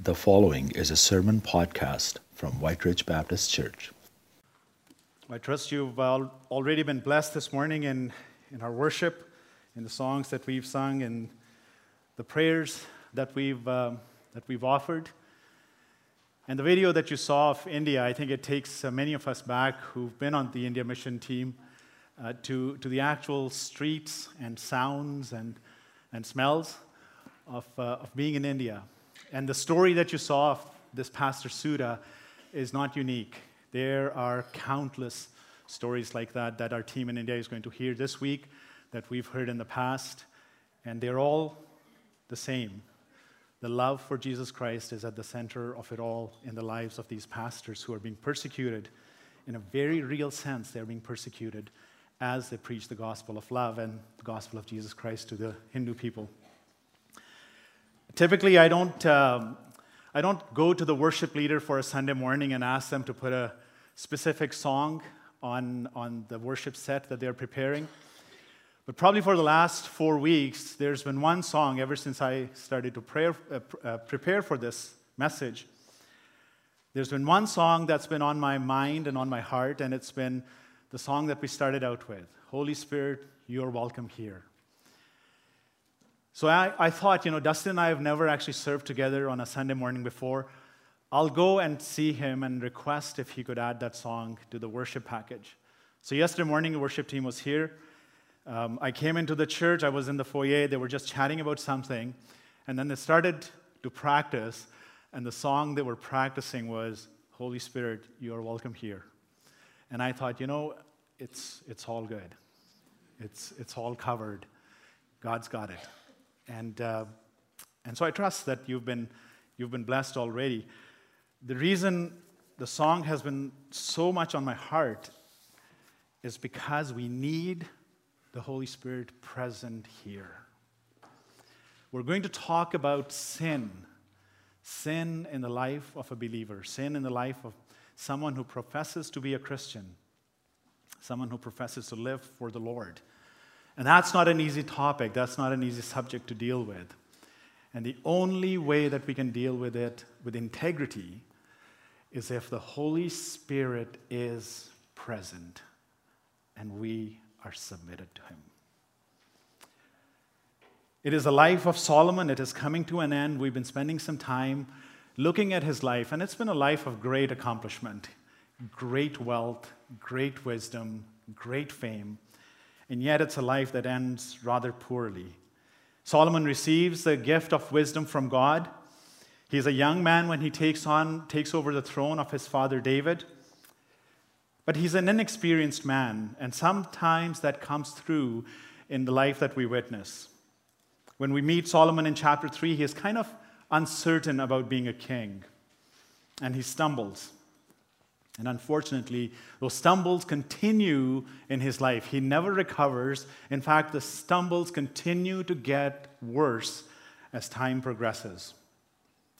The following is a sermon podcast from White Ridge Baptist Church. I trust you've already been blessed this morning in, in our worship, in the songs that we've sung, and the prayers that we've, um, that we've offered. And the video that you saw of India, I think it takes uh, many of us back who've been on the India mission team uh, to, to the actual streets and sounds and, and smells of, uh, of being in India. And the story that you saw of this Pastor Suda is not unique. There are countless stories like that that our team in India is going to hear this week, that we've heard in the past, and they're all the same. The love for Jesus Christ is at the center of it all in the lives of these pastors who are being persecuted. In a very real sense, they're being persecuted as they preach the gospel of love and the gospel of Jesus Christ to the Hindu people. Typically, I don't, um, I don't go to the worship leader for a Sunday morning and ask them to put a specific song on, on the worship set that they're preparing. But probably for the last four weeks, there's been one song ever since I started to pray, uh, uh, prepare for this message. There's been one song that's been on my mind and on my heart, and it's been the song that we started out with Holy Spirit, you're welcome here. So I, I, thought, you know, Dustin and I have never actually served together on a Sunday morning before. I'll go and see him and request if he could add that song to the worship package. So yesterday morning, the worship team was here. Um, I came into the church, I was in the foyer, they were just chatting about something, and then they started to practice, and the song they were practicing was, Holy Spirit, you are welcome here. And I thought, you know, it's, it's all good. It's, it's all covered. God's got it. And, uh, and so I trust that you've been, you've been blessed already. The reason the song has been so much on my heart is because we need the Holy Spirit present here. We're going to talk about sin sin in the life of a believer, sin in the life of someone who professes to be a Christian, someone who professes to live for the Lord. And that's not an easy topic, that's not an easy subject to deal with. And the only way that we can deal with it with integrity is if the Holy Spirit is present and we are submitted to Him. It is the life of Solomon. It is coming to an end. We've been spending some time looking at his life, and it's been a life of great accomplishment, great wealth, great wisdom, great fame and yet it's a life that ends rather poorly. Solomon receives the gift of wisdom from God. He's a young man when he takes on takes over the throne of his father David. But he's an inexperienced man, and sometimes that comes through in the life that we witness. When we meet Solomon in chapter 3, he is kind of uncertain about being a king, and he stumbles. And unfortunately, those stumbles continue in his life. He never recovers. In fact, the stumbles continue to get worse as time progresses.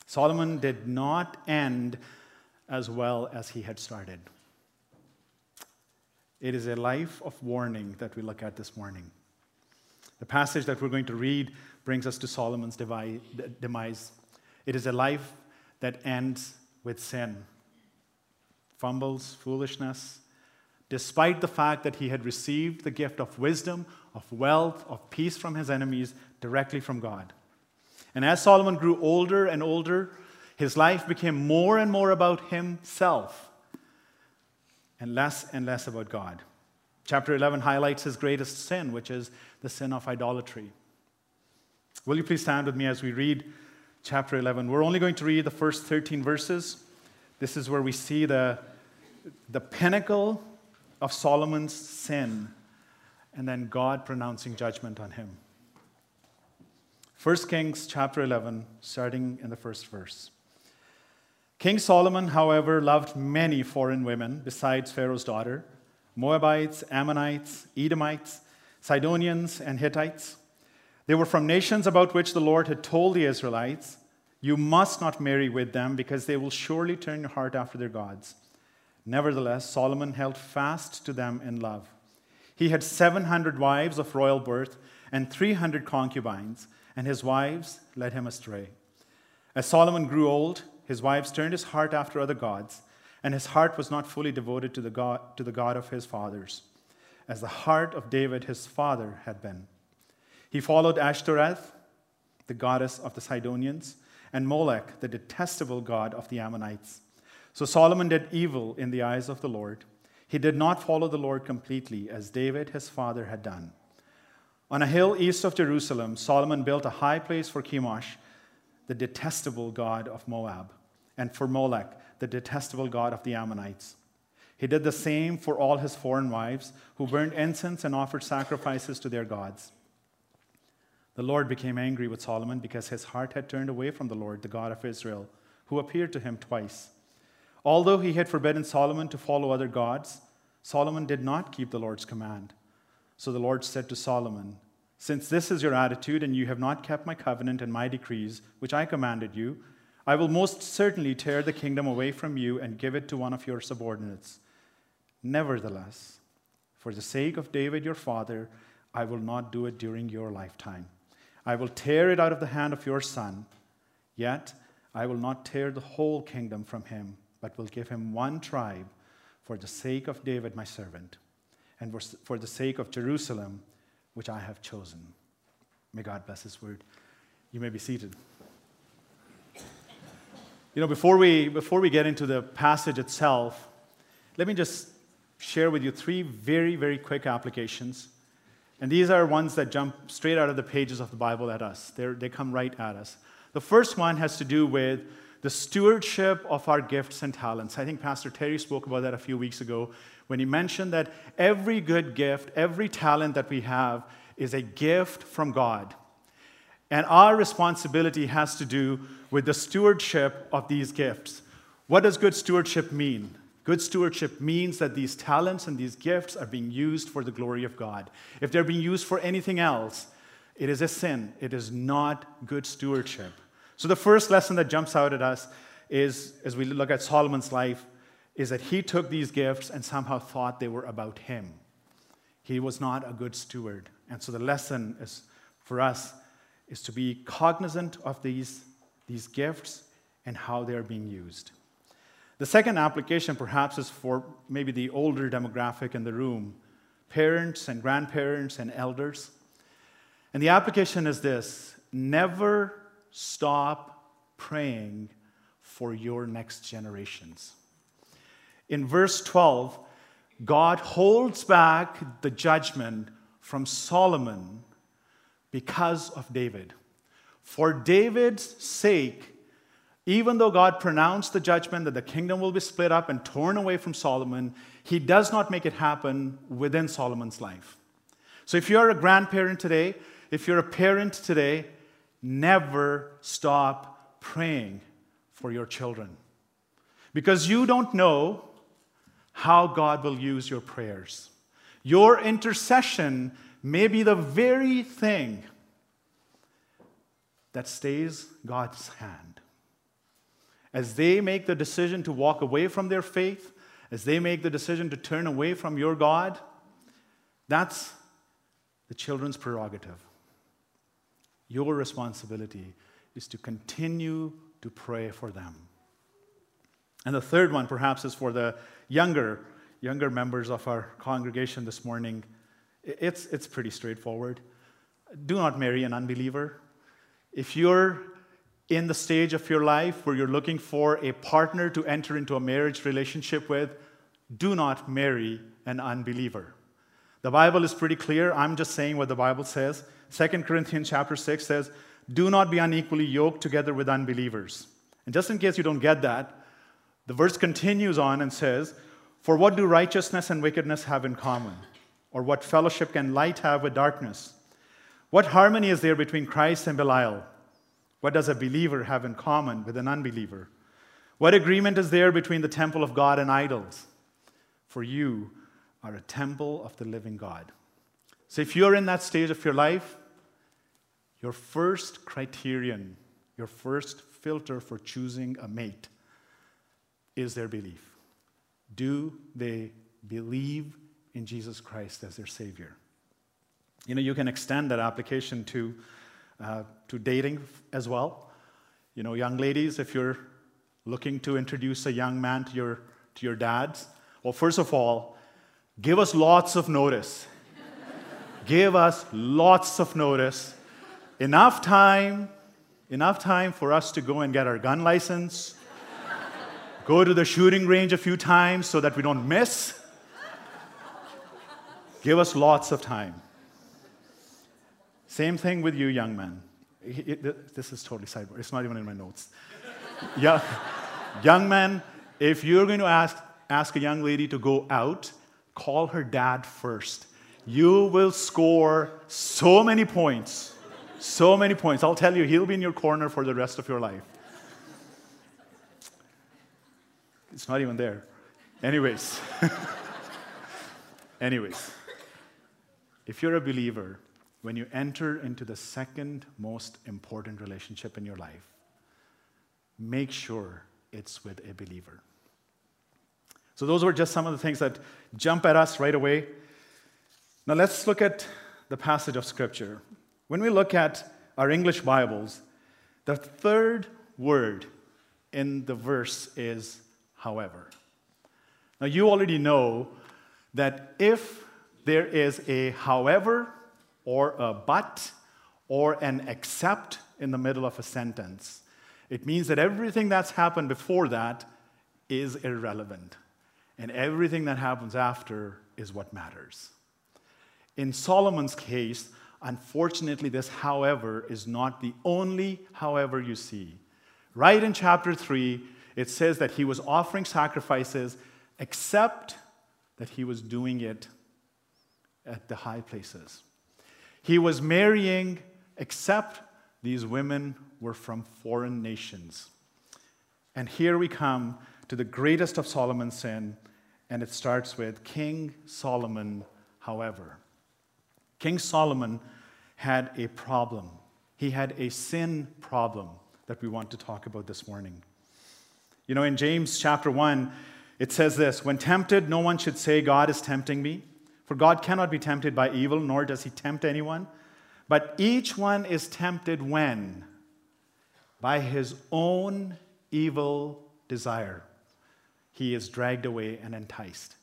Solomon did not end as well as he had started. It is a life of warning that we look at this morning. The passage that we're going to read brings us to Solomon's demise. It is a life that ends with sin fumbles, foolishness, despite the fact that he had received the gift of wisdom, of wealth, of peace from his enemies directly from God. And as Solomon grew older and older, his life became more and more about himself and less and less about God. Chapter 11 highlights his greatest sin, which is the sin of idolatry. Will you please stand with me as we read chapter 11? We're only going to read the first 13 verses. This is where we see the the pinnacle of Solomon's sin, and then God pronouncing judgment on him. 1 Kings chapter 11, starting in the first verse. King Solomon, however, loved many foreign women besides Pharaoh's daughter Moabites, Ammonites, Edomites, Sidonians, and Hittites. They were from nations about which the Lord had told the Israelites, You must not marry with them because they will surely turn your heart after their gods. Nevertheless, Solomon held fast to them in love. He had 700 wives of royal birth and 300 concubines, and his wives led him astray. As Solomon grew old, his wives turned his heart after other gods, and his heart was not fully devoted to the God, to the God of his fathers, as the heart of David his father had been. He followed Ashtoreth, the goddess of the Sidonians, and Molech, the detestable god of the Ammonites. So Solomon did evil in the eyes of the Lord. He did not follow the Lord completely, as David his father had done. On a hill east of Jerusalem, Solomon built a high place for Chemosh, the detestable god of Moab, and for Molech, the detestable god of the Ammonites. He did the same for all his foreign wives, who burned incense and offered sacrifices to their gods. The Lord became angry with Solomon because his heart had turned away from the Lord, the God of Israel, who appeared to him twice. Although he had forbidden Solomon to follow other gods, Solomon did not keep the Lord's command. So the Lord said to Solomon, Since this is your attitude, and you have not kept my covenant and my decrees, which I commanded you, I will most certainly tear the kingdom away from you and give it to one of your subordinates. Nevertheless, for the sake of David your father, I will not do it during your lifetime. I will tear it out of the hand of your son. Yet I will not tear the whole kingdom from him, but will give him one tribe for the sake of David, my servant, and for the sake of Jerusalem, which I have chosen. May God bless his word. You may be seated. You know, before we, before we get into the passage itself, let me just share with you three very, very quick applications and these are ones that jump straight out of the pages of the Bible at us. They're, they come right at us. The first one has to do with the stewardship of our gifts and talents. I think Pastor Terry spoke about that a few weeks ago when he mentioned that every good gift, every talent that we have is a gift from God. And our responsibility has to do with the stewardship of these gifts. What does good stewardship mean? Good stewardship means that these talents and these gifts are being used for the glory of God. If they're being used for anything else, it is a sin. It is not good stewardship. So, the first lesson that jumps out at us is, as we look at Solomon's life, is that he took these gifts and somehow thought they were about him. He was not a good steward. And so, the lesson is for us is to be cognizant of these, these gifts and how they're being used. The second application, perhaps, is for maybe the older demographic in the room parents and grandparents and elders. And the application is this never stop praying for your next generations. In verse 12, God holds back the judgment from Solomon because of David. For David's sake, even though God pronounced the judgment that the kingdom will be split up and torn away from Solomon, he does not make it happen within Solomon's life. So if you're a grandparent today, if you're a parent today, never stop praying for your children. Because you don't know how God will use your prayers. Your intercession may be the very thing that stays God's hand as they make the decision to walk away from their faith, as they make the decision to turn away from your God, that's the children's prerogative. Your responsibility is to continue to pray for them. And the third one, perhaps, is for the younger, younger members of our congregation this morning. It's, it's pretty straightforward. Do not marry an unbeliever. If you're in the stage of your life where you're looking for a partner to enter into a marriage relationship with, do not marry an unbeliever. The Bible is pretty clear. I'm just saying what the Bible says. 2 Corinthians chapter 6 says, Do not be unequally yoked together with unbelievers. And just in case you don't get that, the verse continues on and says, For what do righteousness and wickedness have in common? Or what fellowship can light have with darkness? What harmony is there between Christ and Belial? What does a believer have in common with an unbeliever? What agreement is there between the temple of God and idols? For you are a temple of the living God. So if you're in that stage of your life, your first criterion, your first filter for choosing a mate is their belief. Do they believe in Jesus Christ as their Savior? You know, you can extend that application to uh, to dating as well. You know, young ladies, if you're looking to introduce a young man to your, to your dads, well, first of all, give us lots of notice. give us lots of notice. Enough time, enough time for us to go and get our gun license, go to the shooting range a few times so that we don't miss. Give us lots of time. Same thing with you, young men. This is totally sidebar. It's not even in my notes. yeah, young man, if you're going to ask, ask a young lady to go out, call her dad first. You will score so many points. So many points. I'll tell you, he'll be in your corner for the rest of your life. It's not even there. Anyways. Anyways. If you're a believer, when you enter into the second most important relationship in your life, make sure it's with a believer. So, those were just some of the things that jump at us right away. Now, let's look at the passage of Scripture. When we look at our English Bibles, the third word in the verse is however. Now, you already know that if there is a however or a but or an except in the middle of a sentence. It means that everything that's happened before that is irrelevant, and everything that happens after is what matters. In Solomon's case, unfortunately, this however is not the only however you see. Right in chapter 3, it says that he was offering sacrifices, except that he was doing it at the high places. He was marrying, except these women were from foreign nations. And here we come to the greatest of Solomon's sin, and it starts with King Solomon, however. King Solomon had a problem. He had a sin problem that we want to talk about this morning. You know, in James chapter 1, it says this When tempted, no one should say, God is tempting me. For God cannot be tempted by evil, nor does he tempt anyone. But each one is tempted when? By his own evil desire. He is dragged away and enticed.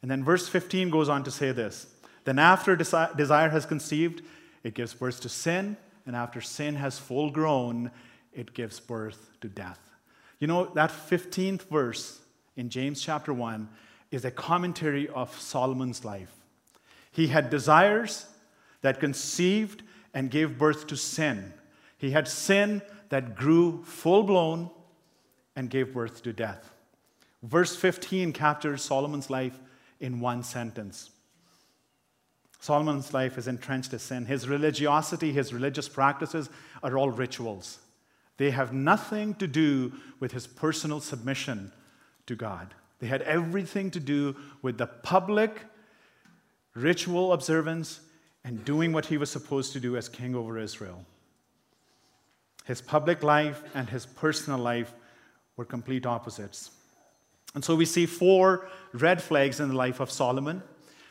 And then verse 15 goes on to say this Then after desi- desire has conceived, it gives birth to sin, and after sin has full grown, it gives birth to death. You know, that 15th verse in James chapter 1 is a commentary of Solomon's life. He had desires that conceived and gave birth to sin. He had sin that grew full blown and gave birth to death. Verse 15 captures Solomon's life in one sentence. Solomon's life is entrenched in sin. His religiosity, his religious practices are all rituals. They have nothing to do with his personal submission to God. They had everything to do with the public ritual observance and doing what he was supposed to do as king over Israel. His public life and his personal life were complete opposites. And so we see four red flags in the life of Solomon.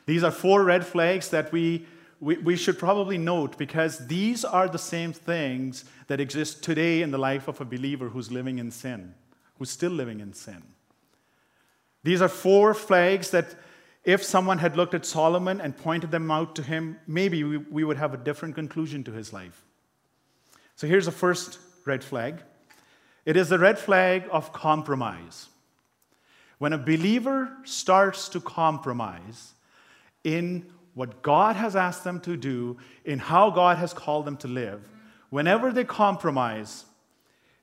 These are four red flags that we, we, we, should probably note because these are the same things that exist today in the life of a believer who's living in sin, who's still living in sin. These are four flags that, if someone had looked at Solomon and pointed them out to him, maybe we, we would have a different conclusion to his life. So here's the first red flag it is the red flag of compromise. When a believer starts to compromise in what God has asked them to do, in how God has called them to live, whenever they compromise,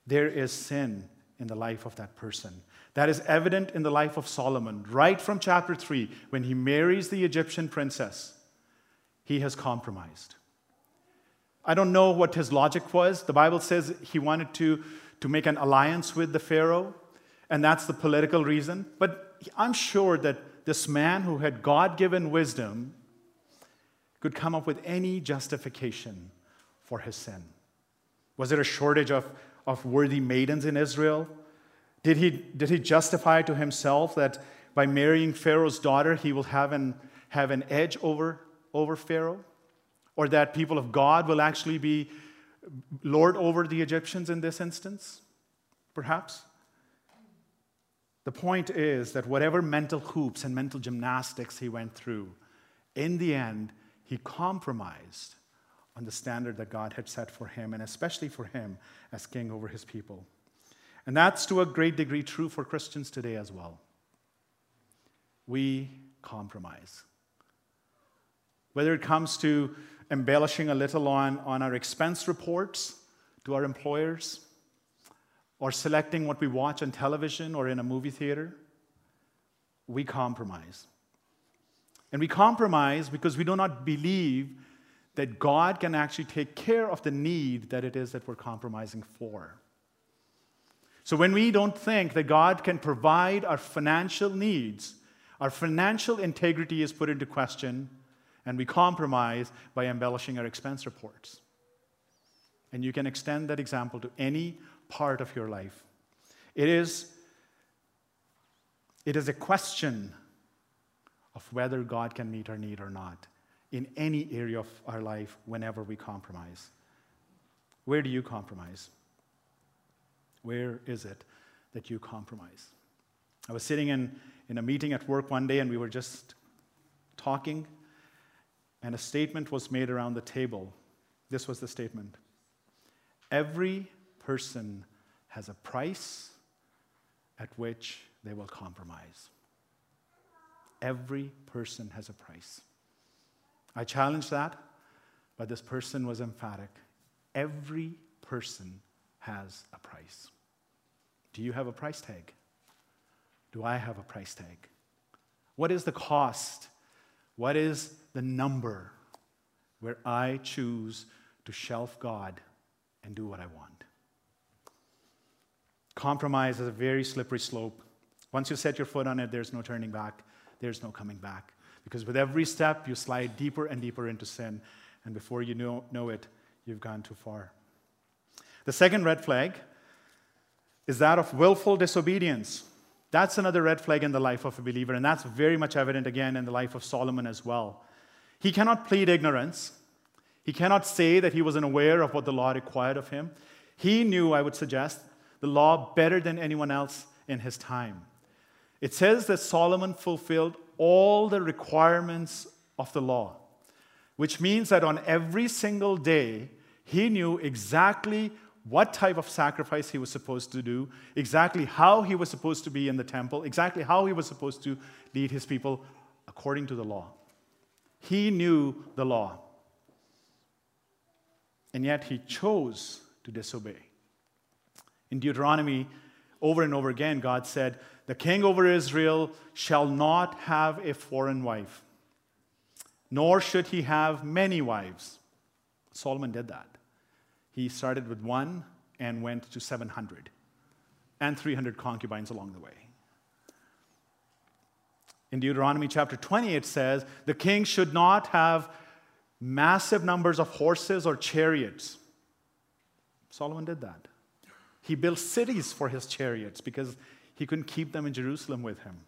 there is sin in the life of that person. That is evident in the life of Solomon, right from chapter 3, when he marries the Egyptian princess. He has compromised. I don't know what his logic was. The Bible says he wanted to, to make an alliance with the Pharaoh, and that's the political reason. But I'm sure that this man who had God given wisdom could come up with any justification for his sin. Was there a shortage of, of worthy maidens in Israel? Did he, did he justify to himself that by marrying Pharaoh's daughter, he will have an, have an edge over, over Pharaoh? Or that people of God will actually be lord over the Egyptians in this instance? Perhaps. The point is that whatever mental hoops and mental gymnastics he went through, in the end, he compromised on the standard that God had set for him, and especially for him as king over his people. And that's to a great degree true for Christians today as well. We compromise. Whether it comes to embellishing a little on, on our expense reports to our employers, or selecting what we watch on television or in a movie theater, we compromise. And we compromise because we do not believe that God can actually take care of the need that it is that we're compromising for. So when we don't think that God can provide our financial needs, our financial integrity is put into question, and we compromise by embellishing our expense reports. And you can extend that example to any part of your life. It is, it is a question of whether God can meet our need or not in any area of our life whenever we compromise. Where do you compromise? Where is it that you compromise? I was sitting in, in a meeting at work one day and we were just talking, and a statement was made around the table. This was the statement Every person has a price at which they will compromise. Every person has a price. I challenge that, but this person was emphatic. Every person has a price. Do you have a price tag? Do I have a price tag? What is the cost? What is the number where I choose to shelf God and do what I want? Compromise is a very slippery slope. Once you set your foot on it, there's no turning back, there's no coming back. Because with every step, you slide deeper and deeper into sin, and before you know, know it, you've gone too far. The second red flag is that of willful disobedience. That's another red flag in the life of a believer, and that's very much evident again in the life of Solomon as well. He cannot plead ignorance. He cannot say that he was unaware of what the law required of him. He knew, I would suggest, the law better than anyone else in his time. It says that Solomon fulfilled all the requirements of the law, which means that on every single day, he knew exactly what type of sacrifice he was supposed to do, exactly how he was supposed to be in the temple, exactly how he was supposed to lead his people according to the law. He knew the law. And yet he chose to disobey. In Deuteronomy, over and over again, God said, The king over Israel shall not have a foreign wife, nor should he have many wives. Solomon did that. He started with one and went to 700 and 300 concubines along the way. In Deuteronomy chapter 20, it says, The king should not have massive numbers of horses or chariots. Solomon did that. He built cities for his chariots because he couldn't keep them in Jerusalem with him.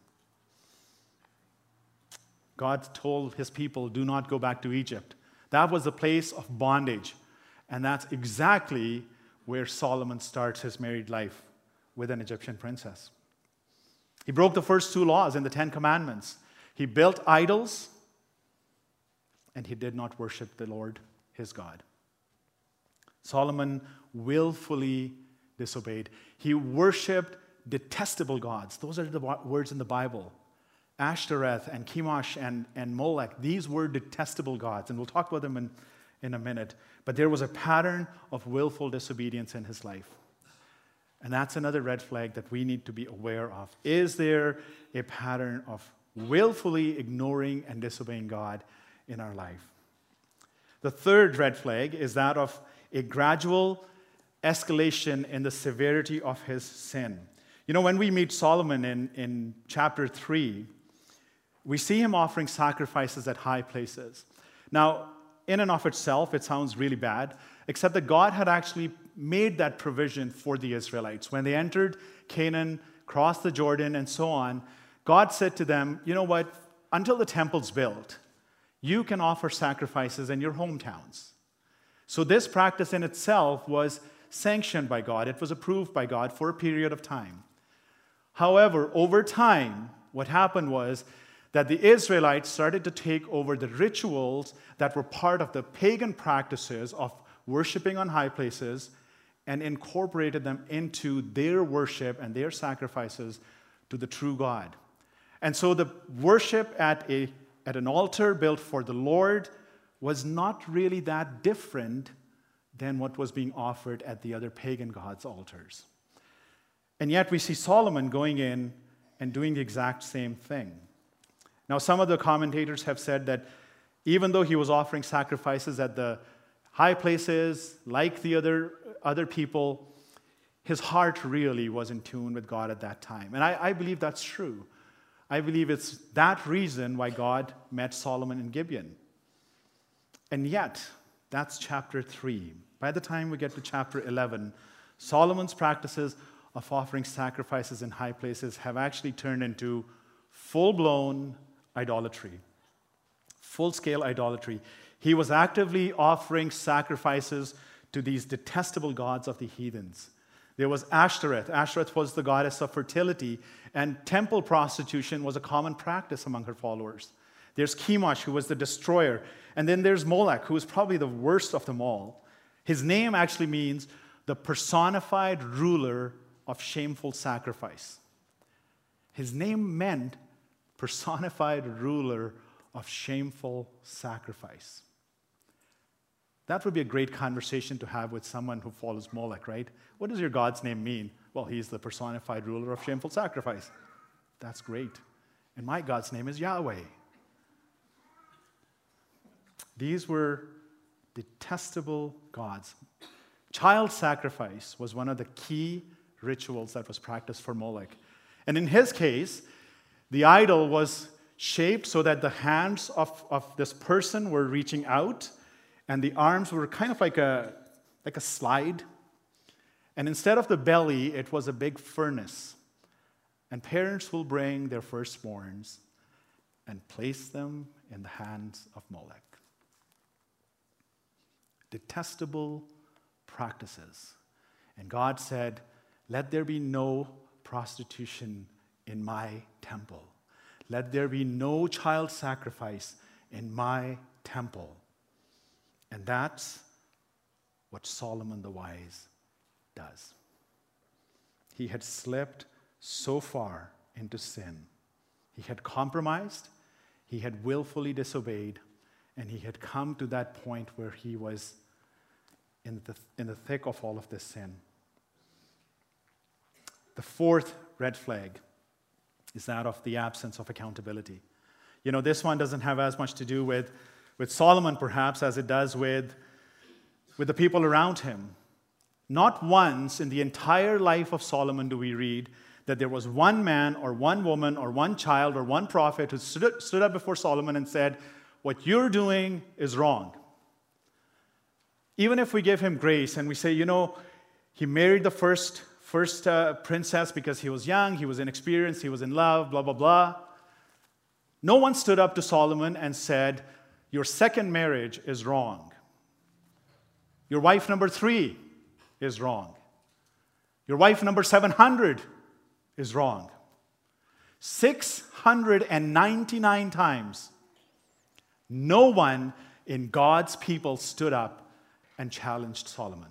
God told his people, Do not go back to Egypt. That was a place of bondage. And that's exactly where Solomon starts his married life with an Egyptian princess. He broke the first two laws in the Ten Commandments. He built idols, and he did not worship the Lord his God. Solomon willfully disobeyed. He worshiped detestable gods. Those are the words in the Bible. Ashtoreth and Chemosh and, and Molech, these were detestable gods. And we'll talk about them in, in a minute. But there was a pattern of willful disobedience in his life. And that's another red flag that we need to be aware of. Is there a pattern of willfully ignoring and disobeying God in our life? The third red flag is that of a gradual escalation in the severity of his sin. You know, when we meet Solomon in, in chapter 3, we see him offering sacrifices at high places. Now, in and of itself, it sounds really bad, except that God had actually made that provision for the Israelites. When they entered Canaan, crossed the Jordan, and so on, God said to them, You know what? Until the temple's built, you can offer sacrifices in your hometowns. So, this practice in itself was sanctioned by God, it was approved by God for a period of time. However, over time, what happened was that the Israelites started to take over the rituals that were part of the pagan practices of worshiping on high places and incorporated them into their worship and their sacrifices to the true God. And so the worship at, a, at an altar built for the Lord was not really that different than what was being offered at the other pagan gods' altars. And yet we see Solomon going in and doing the exact same thing. Now, some of the commentators have said that even though he was offering sacrifices at the high places, like the other, other people, his heart really was in tune with God at that time. And I, I believe that's true. I believe it's that reason why God met Solomon in Gibeon. And yet, that's chapter 3. By the time we get to chapter 11, Solomon's practices of offering sacrifices in high places have actually turned into full blown idolatry, full scale idolatry. He was actively offering sacrifices to these detestable gods of the heathens. There was Ashtoreth. Ashtoreth was the goddess of fertility, and temple prostitution was a common practice among her followers. There's Chemosh, who was the destroyer. And then there's Molech, who was probably the worst of them all. His name actually means the personified ruler of shameful sacrifice. His name meant personified ruler of shameful sacrifice. That would be a great conversation to have with someone who follows Molech, right? What does your God's name mean? Well, he's the personified ruler of shameful sacrifice. That's great. And my God's name is Yahweh. These were detestable gods. Child sacrifice was one of the key rituals that was practiced for Molech. And in his case, the idol was shaped so that the hands of, of this person were reaching out and the arms were kind of like a, like a slide. And instead of the belly, it was a big furnace. And parents will bring their firstborns and place them in the hands of Molech. Detestable practices. And God said, Let there be no prostitution in my temple. Let there be no child sacrifice in my temple. And that's what Solomon the Wise does. He had slipped so far into sin. He had compromised, he had willfully disobeyed, and he had come to that point where he was in the, in the thick of all of this sin. The fourth red flag is that of the absence of accountability. You know, this one doesn't have as much to do with, with Solomon, perhaps, as it does with, with the people around him. Not once in the entire life of Solomon do we read that there was one man or one woman or one child or one prophet who stood, stood up before Solomon and said, What you're doing is wrong. Even if we give him grace and we say, you know, he married the first, first uh, princess because he was young, he was inexperienced, he was in love, blah, blah, blah. No one stood up to Solomon and said, Your second marriage is wrong. Your wife number three is wrong. Your wife number 700 is wrong. 699 times, no one in God's people stood up and challenged Solomon.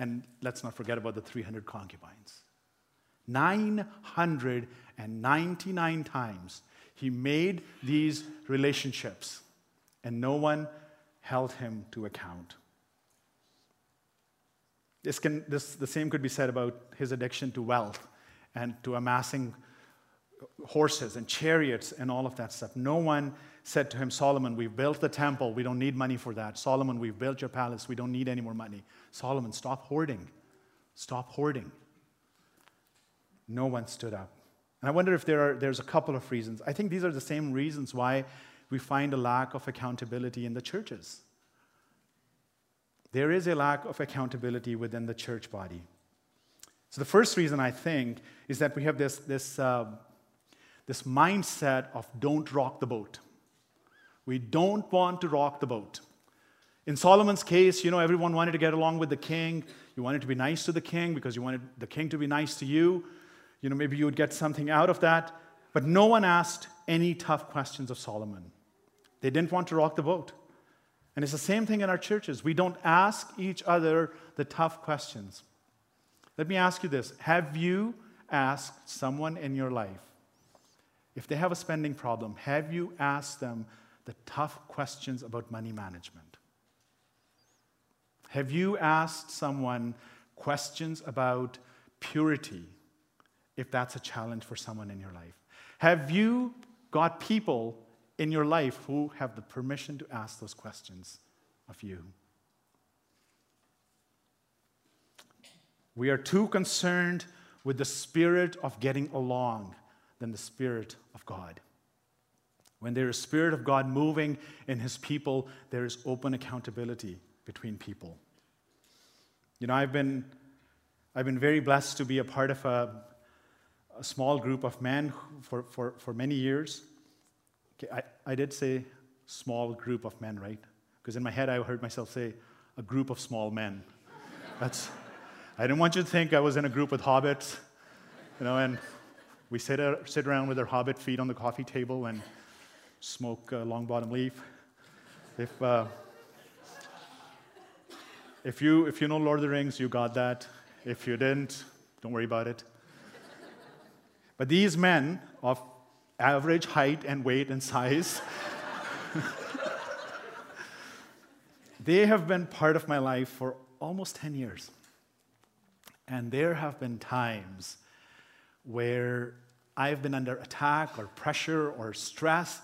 And let's not forget about the 300 concubines. 999 times he made these relationships, and no one held him to account. This can, this, the same could be said about his addiction to wealth and to amassing horses and chariots and all of that stuff. No one said to him, Solomon, we've built the temple. We don't need money for that. Solomon, we've built your palace. We don't need any more money. Solomon, stop hoarding. Stop hoarding. No one stood up. And I wonder if there are, there's a couple of reasons. I think these are the same reasons why we find a lack of accountability in the churches. There is a lack of accountability within the church body. So, the first reason I think is that we have this, this, uh, this mindset of don't rock the boat. We don't want to rock the boat. In Solomon's case, you know, everyone wanted to get along with the king. You wanted to be nice to the king because you wanted the king to be nice to you. You know, maybe you would get something out of that. But no one asked any tough questions of Solomon. They didn't want to rock the boat. And it's the same thing in our churches. We don't ask each other the tough questions. Let me ask you this Have you asked someone in your life, if they have a spending problem, have you asked them the tough questions about money management? Have you asked someone questions about purity, if that's a challenge for someone in your life? Have you got people in your life who have the permission to ask those questions of you? We are too concerned with the spirit of getting along than the spirit of God. When there is spirit of God moving in his people, there is open accountability between people. You know, I've been, I've been very blessed to be a part of a, a small group of men for, for, for many years. Okay, I, I did say small group of men, right? Because in my head, I heard myself say a group of small men. That's, I didn't want you to think I was in a group with hobbits, you know, and we sit, uh, sit around with our hobbit feet on the coffee table and smoke a Longbottom Leaf. If, uh, if, you, if you know Lord of the Rings, you got that. If you didn't, don't worry about it. But these men of average height and weight and size, they have been part of my life for almost 10 years. And there have been times where I've been under attack or pressure or stress,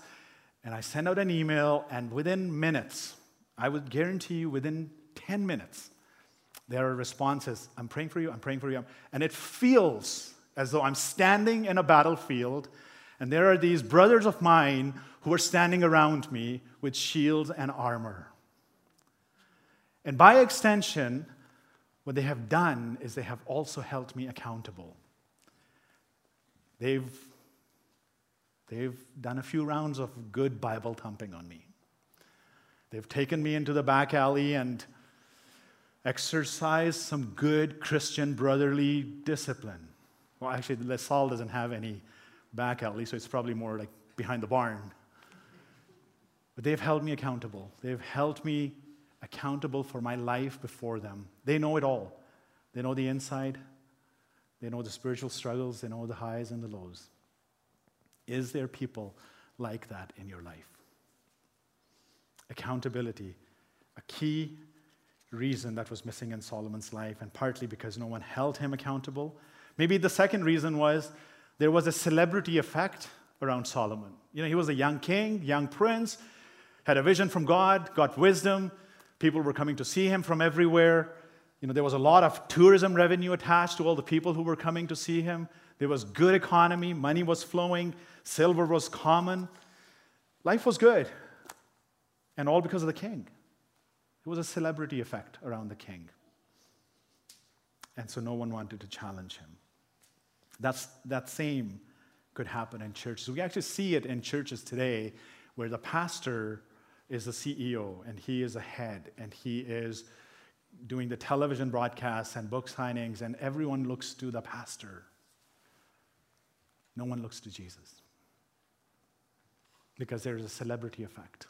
and I send out an email, and within minutes, I would guarantee you within 10 minutes, there are responses I'm praying for you, I'm praying for you. And it feels as though I'm standing in a battlefield, and there are these brothers of mine who are standing around me with shields and armor. And by extension, what they have done is they have also held me accountable. They've, they've done a few rounds of good Bible thumping on me. They've taken me into the back alley and exercised some good Christian brotherly discipline. Well, actually, LaSalle doesn't have any back alley, so it's probably more like behind the barn. But they've held me accountable. They've held me accountable for my life before them. They know it all. They know the inside, they know the spiritual struggles, they know the highs and the lows. Is there people like that in your life? Accountability, a key reason that was missing in Solomon's life, and partly because no one held him accountable. Maybe the second reason was there was a celebrity effect around Solomon. You know, he was a young king, young prince, had a vision from God, got wisdom, People were coming to see him from everywhere. You know, there was a lot of tourism revenue attached to all the people who were coming to see him. There was good economy, money was flowing, silver was common. Life was good. And all because of the king. It was a celebrity effect around the king. And so no one wanted to challenge him. That's, that same could happen in churches. We actually see it in churches today where the pastor is the CEO and he is a head and he is doing the television broadcasts and book signings, and everyone looks to the pastor. No one looks to Jesus because there's a celebrity effect.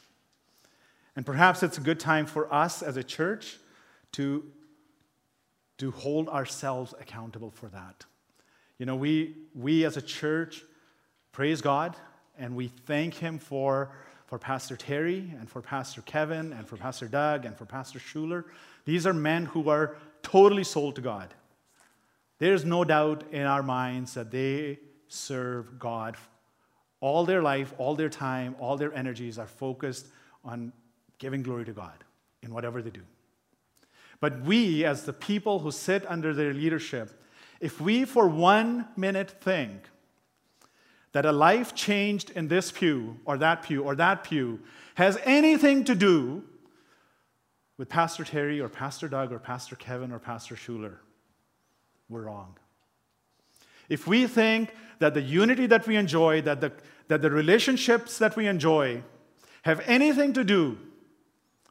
And perhaps it's a good time for us as a church to, to hold ourselves accountable for that. You know, we, we as a church praise God and we thank Him for for Pastor Terry and for Pastor Kevin and for Pastor Doug and for Pastor Schuler. These are men who are totally sold to God. There's no doubt in our minds that they serve God. All their life, all their time, all their energies are focused on giving glory to God in whatever they do. But we, as the people who sit under their leadership, if we for one minute think that a life changed in this pew or that pew or that pew has anything to do with Pastor Terry or Pastor Doug or Pastor Kevin or Pastor Schuler, we're wrong. If we think that the unity that we enjoy, that the, that the relationships that we enjoy have anything to do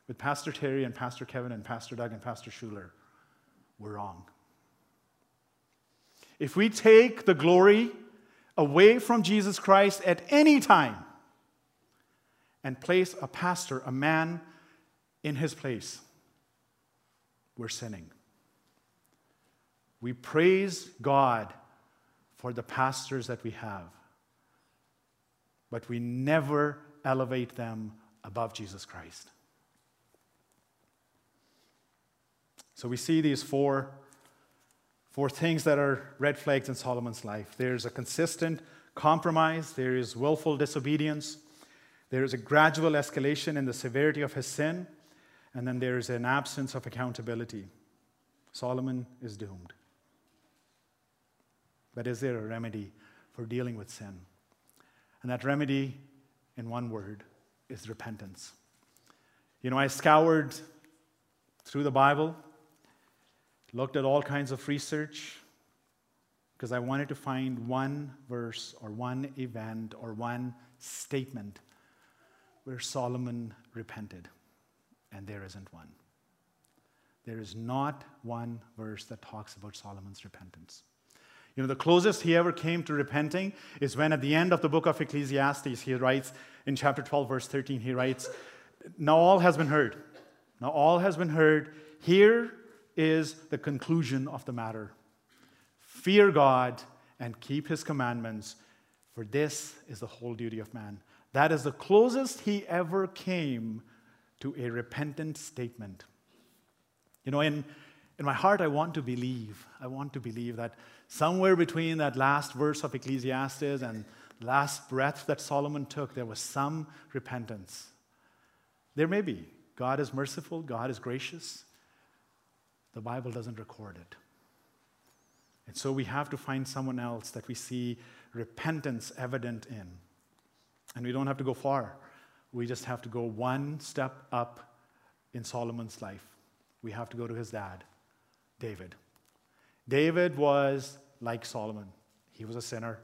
with Pastor Terry and Pastor Kevin and Pastor Doug and Pastor Schuler we're wrong. If we take the glory away from Jesus Christ at any time and place a pastor, a man, in his place, we're sinning. We praise God for the pastors that we have, but we never elevate them above Jesus Christ. So we see these four, four things that are red flags in Solomon's life. There's a consistent compromise, there is willful disobedience, there is a gradual escalation in the severity of his sin, and then there is an absence of accountability. Solomon is doomed. But is there a remedy for dealing with sin? And that remedy, in one word, is repentance. You know, I scoured through the Bible looked at all kinds of research because I wanted to find one verse or one event or one statement where Solomon repented, and there isn't one. There is not one verse that talks about Solomon's repentance. You know, the closest he ever came to repenting is when at the end of the book of Ecclesiastes, he writes in chapter 12, verse 13, he writes, Now all has been heard. Now all has been heard. Here is the conclusion of the matter. Fear God and keep his commandments, for this is the whole duty of man. That is the closest he ever came to a repentant statement. You know, in, in my heart, I want to believe, I want to believe that somewhere between that last verse of Ecclesiastes and last breath that Solomon took, there was some repentance. There may be. God is merciful, God is gracious. The Bible doesn't record it. And so we have to find someone else that we see repentance evident in. And we don't have to go far. We just have to go one step up in Solomon's life. We have to go to his dad, David. David was like Solomon, he was a sinner.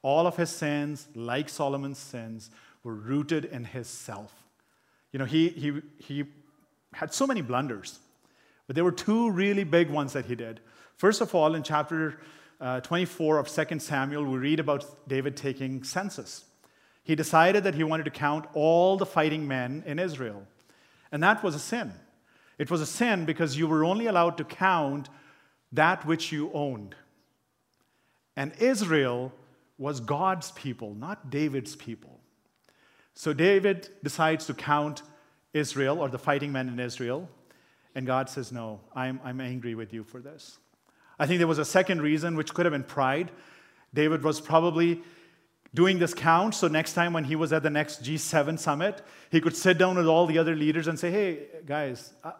All of his sins, like Solomon's sins, were rooted in his self. You know, he, he, he had so many blunders. But there were two really big ones that he did. First of all, in chapter uh, 24 of 2 Samuel, we read about David taking census. He decided that he wanted to count all the fighting men in Israel. And that was a sin. It was a sin because you were only allowed to count that which you owned. And Israel was God's people, not David's people. So David decides to count Israel, or the fighting men in Israel, and God says, No, I'm, I'm angry with you for this. I think there was a second reason, which could have been pride. David was probably doing this count, so next time when he was at the next G7 summit, he could sit down with all the other leaders and say, Hey, guys, I,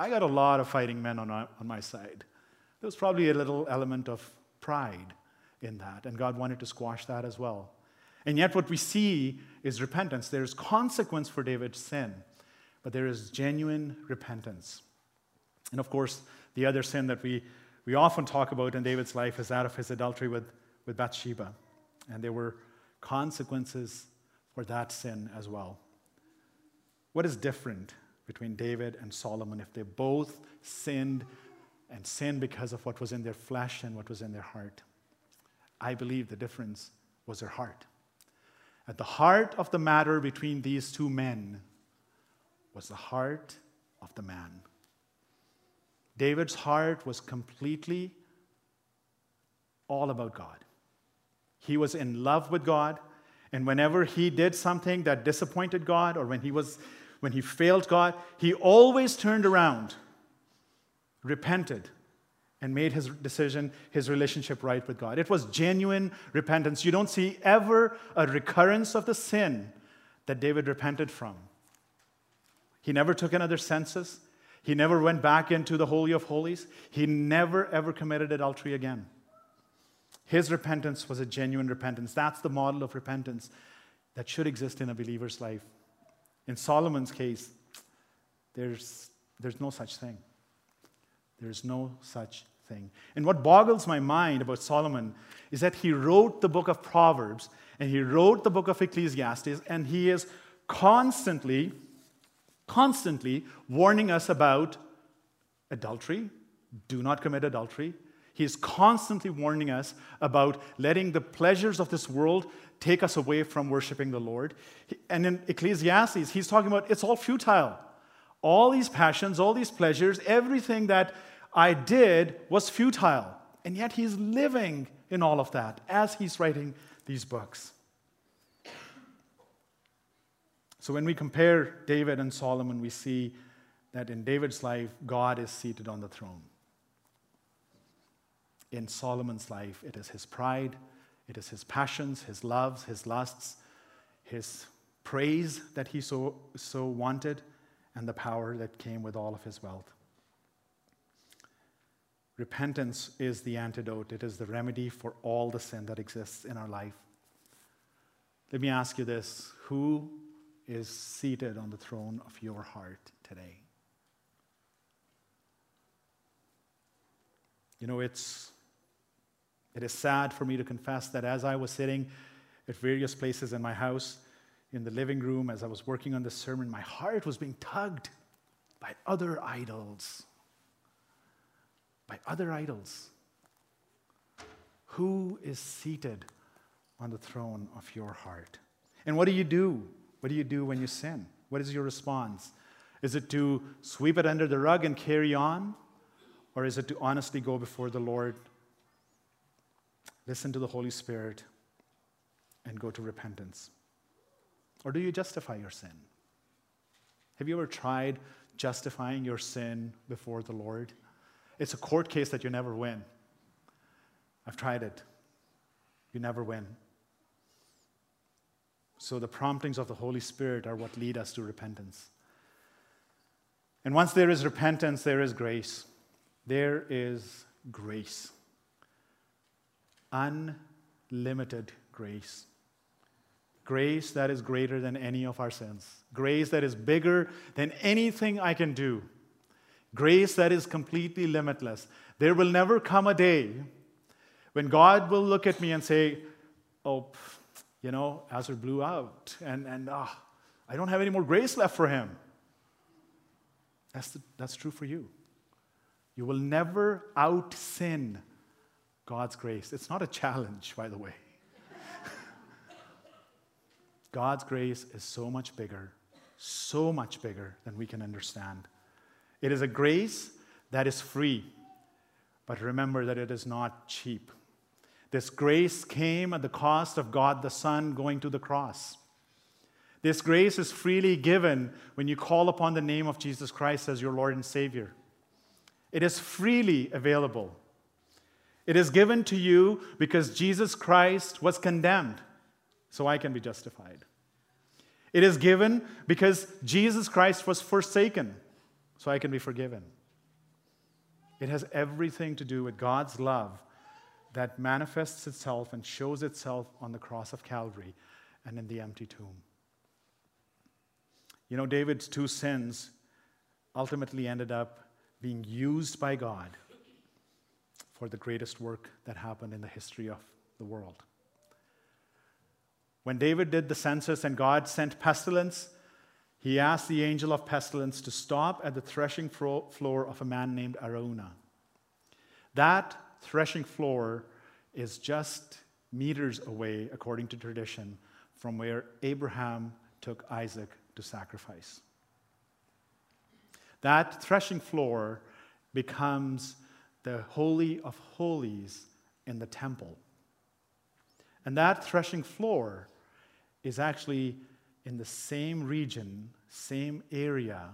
I got a lot of fighting men on, on my side. There was probably a little element of pride in that, and God wanted to squash that as well. And yet, what we see is repentance. There's consequence for David's sin, but there is genuine repentance. And of course, the other sin that we, we often talk about in David's life is that of his adultery with, with Bathsheba. And there were consequences for that sin as well. What is different between David and Solomon if they both sinned and sinned because of what was in their flesh and what was in their heart? I believe the difference was their heart. At the heart of the matter between these two men was the heart of the man. David's heart was completely all about God. He was in love with God, and whenever he did something that disappointed God or when he was when he failed God, he always turned around, repented, and made his decision, his relationship right with God. It was genuine repentance. You don't see ever a recurrence of the sin that David repented from. He never took another census. He never went back into the Holy of Holies. He never, ever committed adultery again. His repentance was a genuine repentance. That's the model of repentance that should exist in a believer's life. In Solomon's case, there's, there's no such thing. There's no such thing. And what boggles my mind about Solomon is that he wrote the book of Proverbs and he wrote the book of Ecclesiastes, and he is constantly constantly warning us about adultery. Do not commit adultery. He is constantly warning us about letting the pleasures of this world take us away from worshiping the Lord. And in Ecclesiastes, he's talking about it's all futile. All these passions, all these pleasures, everything that I did was futile. And yet he's living in all of that as he's writing these books. So when we compare David and Solomon, we see that in David's life, God is seated on the throne. In Solomon's life, it is his pride, it is his passions, his loves, his lusts, his praise that he so, so wanted, and the power that came with all of his wealth. Repentance is the antidote, it is the remedy for all the sin that exists in our life. Let me ask you this who is seated on the throne of your heart today? You know, it's, it is sad for me to confess that as I was sitting at various places in my house, in the living room, as I was working on this sermon, my heart was being tugged by other idols by other idols. Who is seated on the throne of your heart? And what do you do? What do you do when you sin? What is your response? Is it to sweep it under the rug and carry on? Or is it to honestly go before the Lord, listen to the Holy Spirit, and go to repentance? Or do you justify your sin? Have you ever tried justifying your sin before the Lord? It's a court case that you never win. I've tried it. You never win. So the promptings of the Holy Spirit are what lead us to repentance. And once there is repentance, there is grace. There is grace. Unlimited grace. Grace that is greater than any of our sins. Grace that is bigger than anything I can do. Grace that is completely limitless. There will never come a day when God will look at me and say, Oh, you know, Azar blew out, and, and ah, I don't have any more grace left for him. That's, the, that's true for you. You will never out sin God's grace. It's not a challenge, by the way. God's grace is so much bigger, so much bigger than we can understand. It is a grace that is free, but remember that it is not cheap. This grace came at the cost of God the Son going to the cross. This grace is freely given when you call upon the name of Jesus Christ as your Lord and Savior. It is freely available. It is given to you because Jesus Christ was condemned, so I can be justified. It is given because Jesus Christ was forsaken, so I can be forgiven. It has everything to do with God's love that manifests itself and shows itself on the cross of Calvary and in the empty tomb. You know, David's two sins ultimately ended up being used by God for the greatest work that happened in the history of the world. When David did the census and God sent pestilence, he asked the angel of pestilence to stop at the threshing floor of a man named Araunah. That threshing floor is just meters away, according to tradition, from where Abraham took Isaac to sacrifice. That threshing floor becomes the Holy of Holies in the temple. And that threshing floor is actually in the same region, same area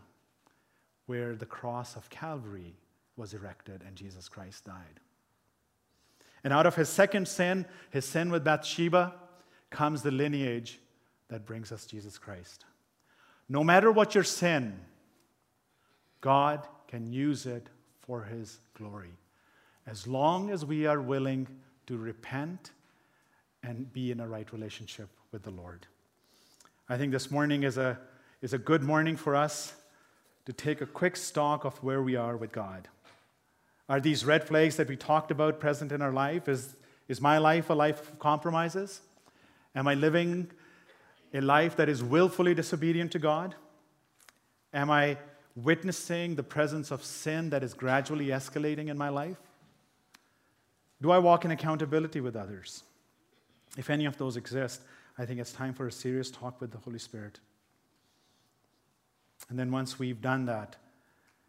where the cross of Calvary was erected and Jesus Christ died. And out of his second sin, his sin with Bathsheba, comes the lineage that brings us Jesus Christ. No matter what your sin, God can use it for his glory. As long as we are willing to repent and be in a right relationship with the Lord. I think this morning is a, is a good morning for us to take a quick stock of where we are with God. Are these red flags that we talked about present in our life? Is, is my life a life of compromises? Am I living a life that is willfully disobedient to God? Am I witnessing the presence of sin that is gradually escalating in my life? Do I walk in accountability with others? If any of those exist, I think it's time for a serious talk with the Holy Spirit. And then once we've done that,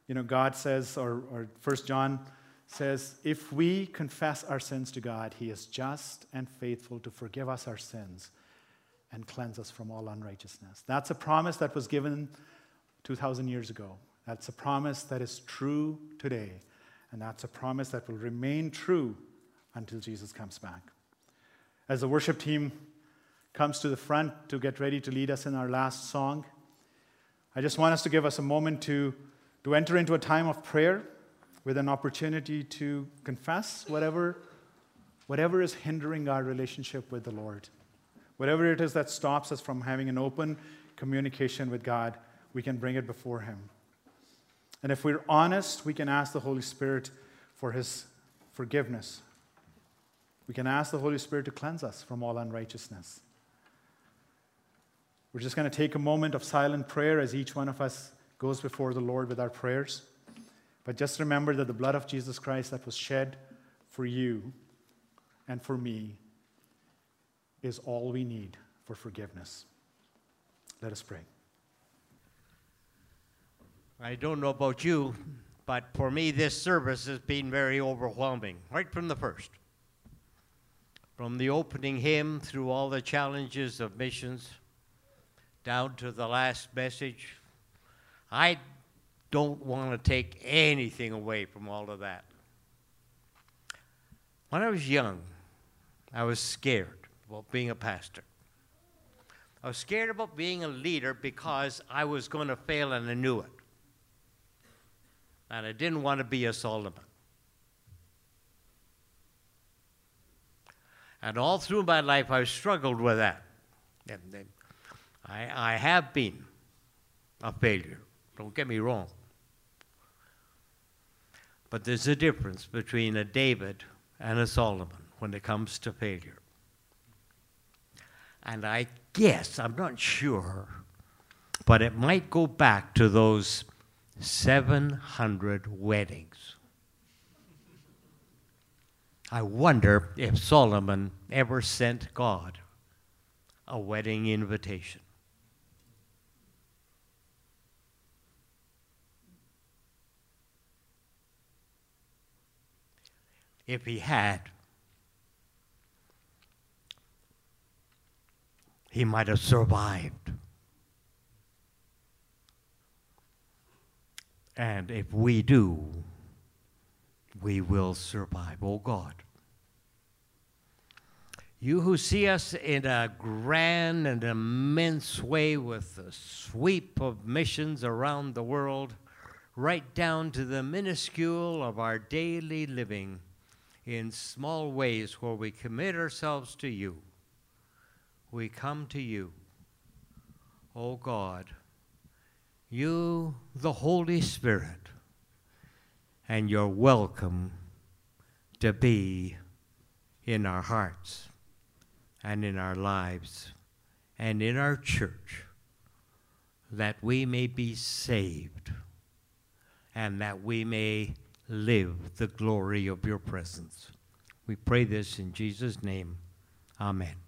you know, God says, or, or 1 John says, if we confess our sins to God, He is just and faithful to forgive us our sins and cleanse us from all unrighteousness. That's a promise that was given 2,000 years ago. That's a promise that is true today. And that's a promise that will remain true until Jesus comes back. As the worship team comes to the front to get ready to lead us in our last song, I just want us to give us a moment to, to enter into a time of prayer with an opportunity to confess whatever, whatever is hindering our relationship with the Lord. Whatever it is that stops us from having an open communication with God, we can bring it before Him. And if we're honest, we can ask the Holy Spirit for His forgiveness. We can ask the Holy Spirit to cleanse us from all unrighteousness. We're just going to take a moment of silent prayer as each one of us goes before the Lord with our prayers. But just remember that the blood of Jesus Christ that was shed for you and for me is all we need for forgiveness. Let us pray. I don't know about you, but for me, this service has been very overwhelming right from the first. From the opening hymn through all the challenges of missions down to the last message. I don't want to take anything away from all of that. When I was young, I was scared about being a pastor. I was scared about being a leader because I was going to fail and I knew it. And I didn't want to be a Solomon. And all through my life, I've struggled with that. I, I have been a failure. Don't get me wrong. But there's a difference between a David and a Solomon when it comes to failure. And I guess, I'm not sure, but it might go back to those 700 weddings. I wonder if Solomon ever sent God a wedding invitation. If he had, he might have survived. And if we do, we will survive. Oh God. You who see us in a grand and immense way with the sweep of missions around the world, right down to the minuscule of our daily living in small ways where we commit ourselves to you. We come to you, O oh God, you, the Holy Spirit, and you're welcome to be in our hearts and in our lives and in our church, that we may be saved and that we may live the glory of your presence. We pray this in Jesus' name. Amen.